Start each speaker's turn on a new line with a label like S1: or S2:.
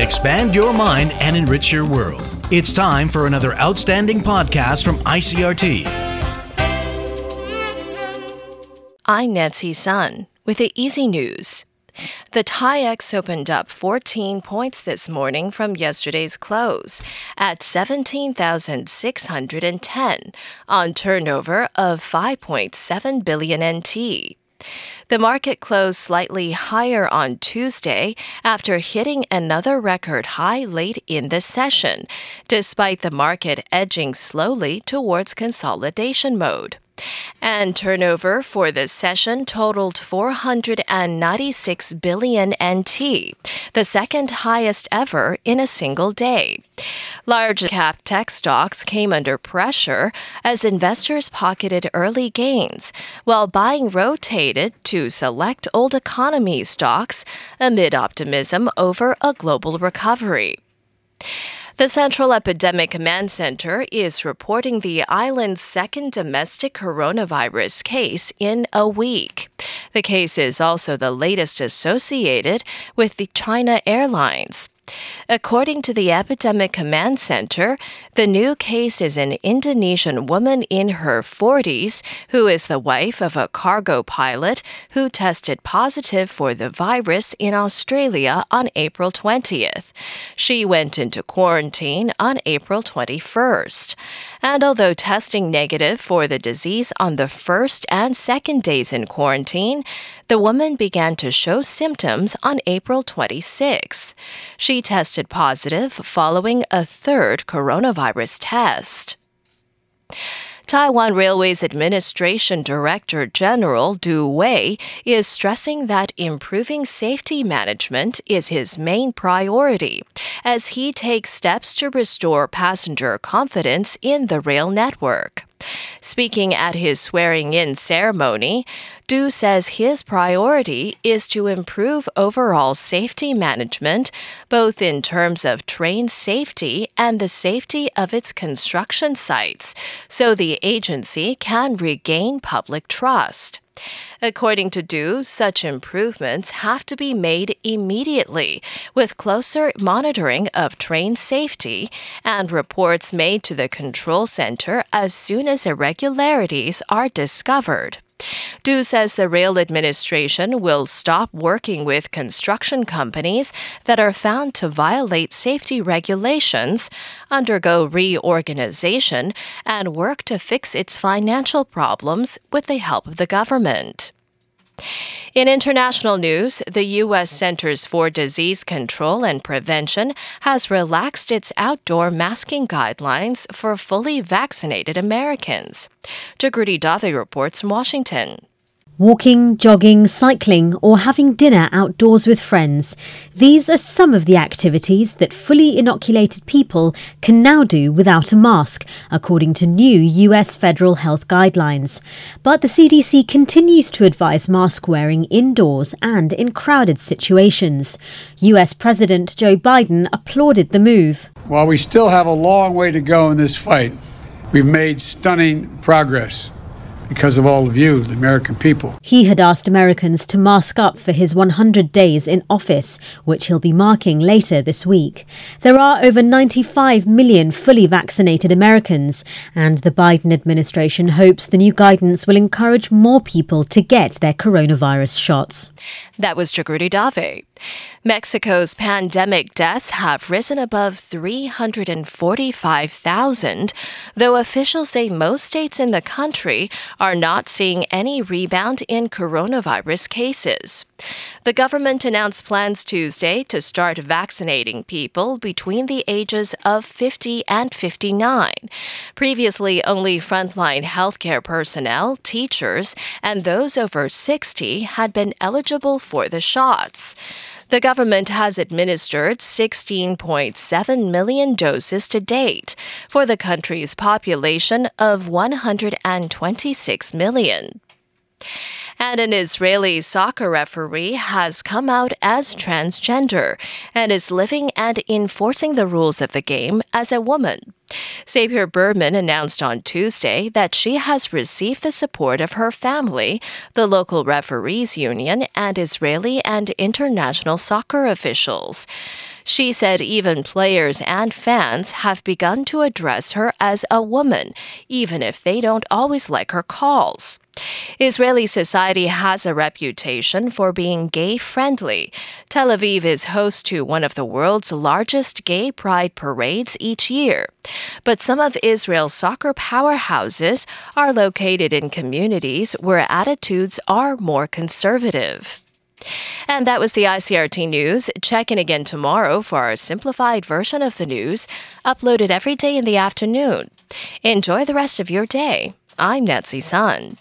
S1: Expand your mind and enrich your world. It's time for another outstanding podcast from ICRT.
S2: I'm Nancy Sun with the EZ News. The TAIEX opened up 14 points this morning from yesterday's close at 17,610 on turnover of 5.7 billion NT. The market closed slightly higher on Tuesday after hitting another record high late in the session, despite the market edging slowly towards consolidation mode. And turnover for the session totaled 496 billion NT, the second highest ever in a single day. Large cap tech stocks came under pressure as investors pocketed early gains, while buying rotated to select old economy stocks amid optimism over a global recovery. The Central Epidemic Command Center is reporting the island's second domestic coronavirus case in a week. The case is also the latest associated with the China Airlines. According to the Epidemic Command Center, the new case is an Indonesian woman in her 40s who is the wife of a cargo pilot who tested positive for the virus in Australia on April 20th. She went into quarantine on April 21st. And although testing negative for the disease on the first and second days in quarantine, the woman began to show symptoms on April 26th. She tested positive following a third coronavirus test. Taiwan Railways Administration Director General Du Wei is stressing that improving safety management is his main priority as he takes steps to restore passenger confidence in the rail network. Speaking at his swearing in ceremony, Du says his priority is to improve overall safety management, both in terms of train safety and the safety of its construction sites, so the agency can regain public trust. According to Du, such improvements have to be made immediately, with closer monitoring of train safety and reports made to the control center as soon as irregularities are discovered. Du says the rail administration will stop working with construction companies that are found to violate safety regulations, undergo reorganization, and work to fix its financial problems with the help of the government. In international news, the U.S. Centers for Disease Control and Prevention has relaxed its outdoor masking guidelines for fully vaccinated Americans. Jagruti Dave reports from Washington.
S3: Walking, jogging, cycling, or having dinner outdoors with friends. These are some of the activities that fully inoculated people can now do without a mask, according to new US federal health guidelines. But the CDC continues to advise mask wearing indoors and in crowded situations. US President Joe Biden applauded the move.
S4: While we still have a long way to go in this fight, we've made stunning progress because of all of you, the American people.
S3: He had asked Americans to mask up for his 100 days in office, which he'll be marking later this week. There are over 95 million fully vaccinated Americans, and the Biden administration hopes the new guidance will encourage more people to get their coronavirus shots.
S2: That was Jagruti Dave. Mexico's pandemic deaths have risen above 345,000, though officials say most states in the country are not seeing any rebound in coronavirus cases. The government announced plans Tuesday to start vaccinating people between the ages of 50 and 59. Previously, only frontline healthcare personnel, teachers, and those over 60 had been eligible for the shots. The government has administered 16.7 million doses to date for the country's population of 126 million. And an Israeli soccer referee has come out as transgender and is living and enforcing the rules of the game as a woman. Sapir Berman announced on Tuesday that she has received the support of her family, the local referees union, and Israeli and international soccer officials. She said even players and fans have begun to address her as a woman, even if they don't always like her calls. Israeli society has a reputation for being gay friendly. Tel Aviv is host to one of the world's largest gay pride parades each year. But some of Israel's soccer powerhouses are located in communities where attitudes are more conservative. And that was the ICRT news. Check in again tomorrow for our simplified version of the news, uploaded every day in the afternoon. Enjoy the rest of your day. I'm Nancy Sun.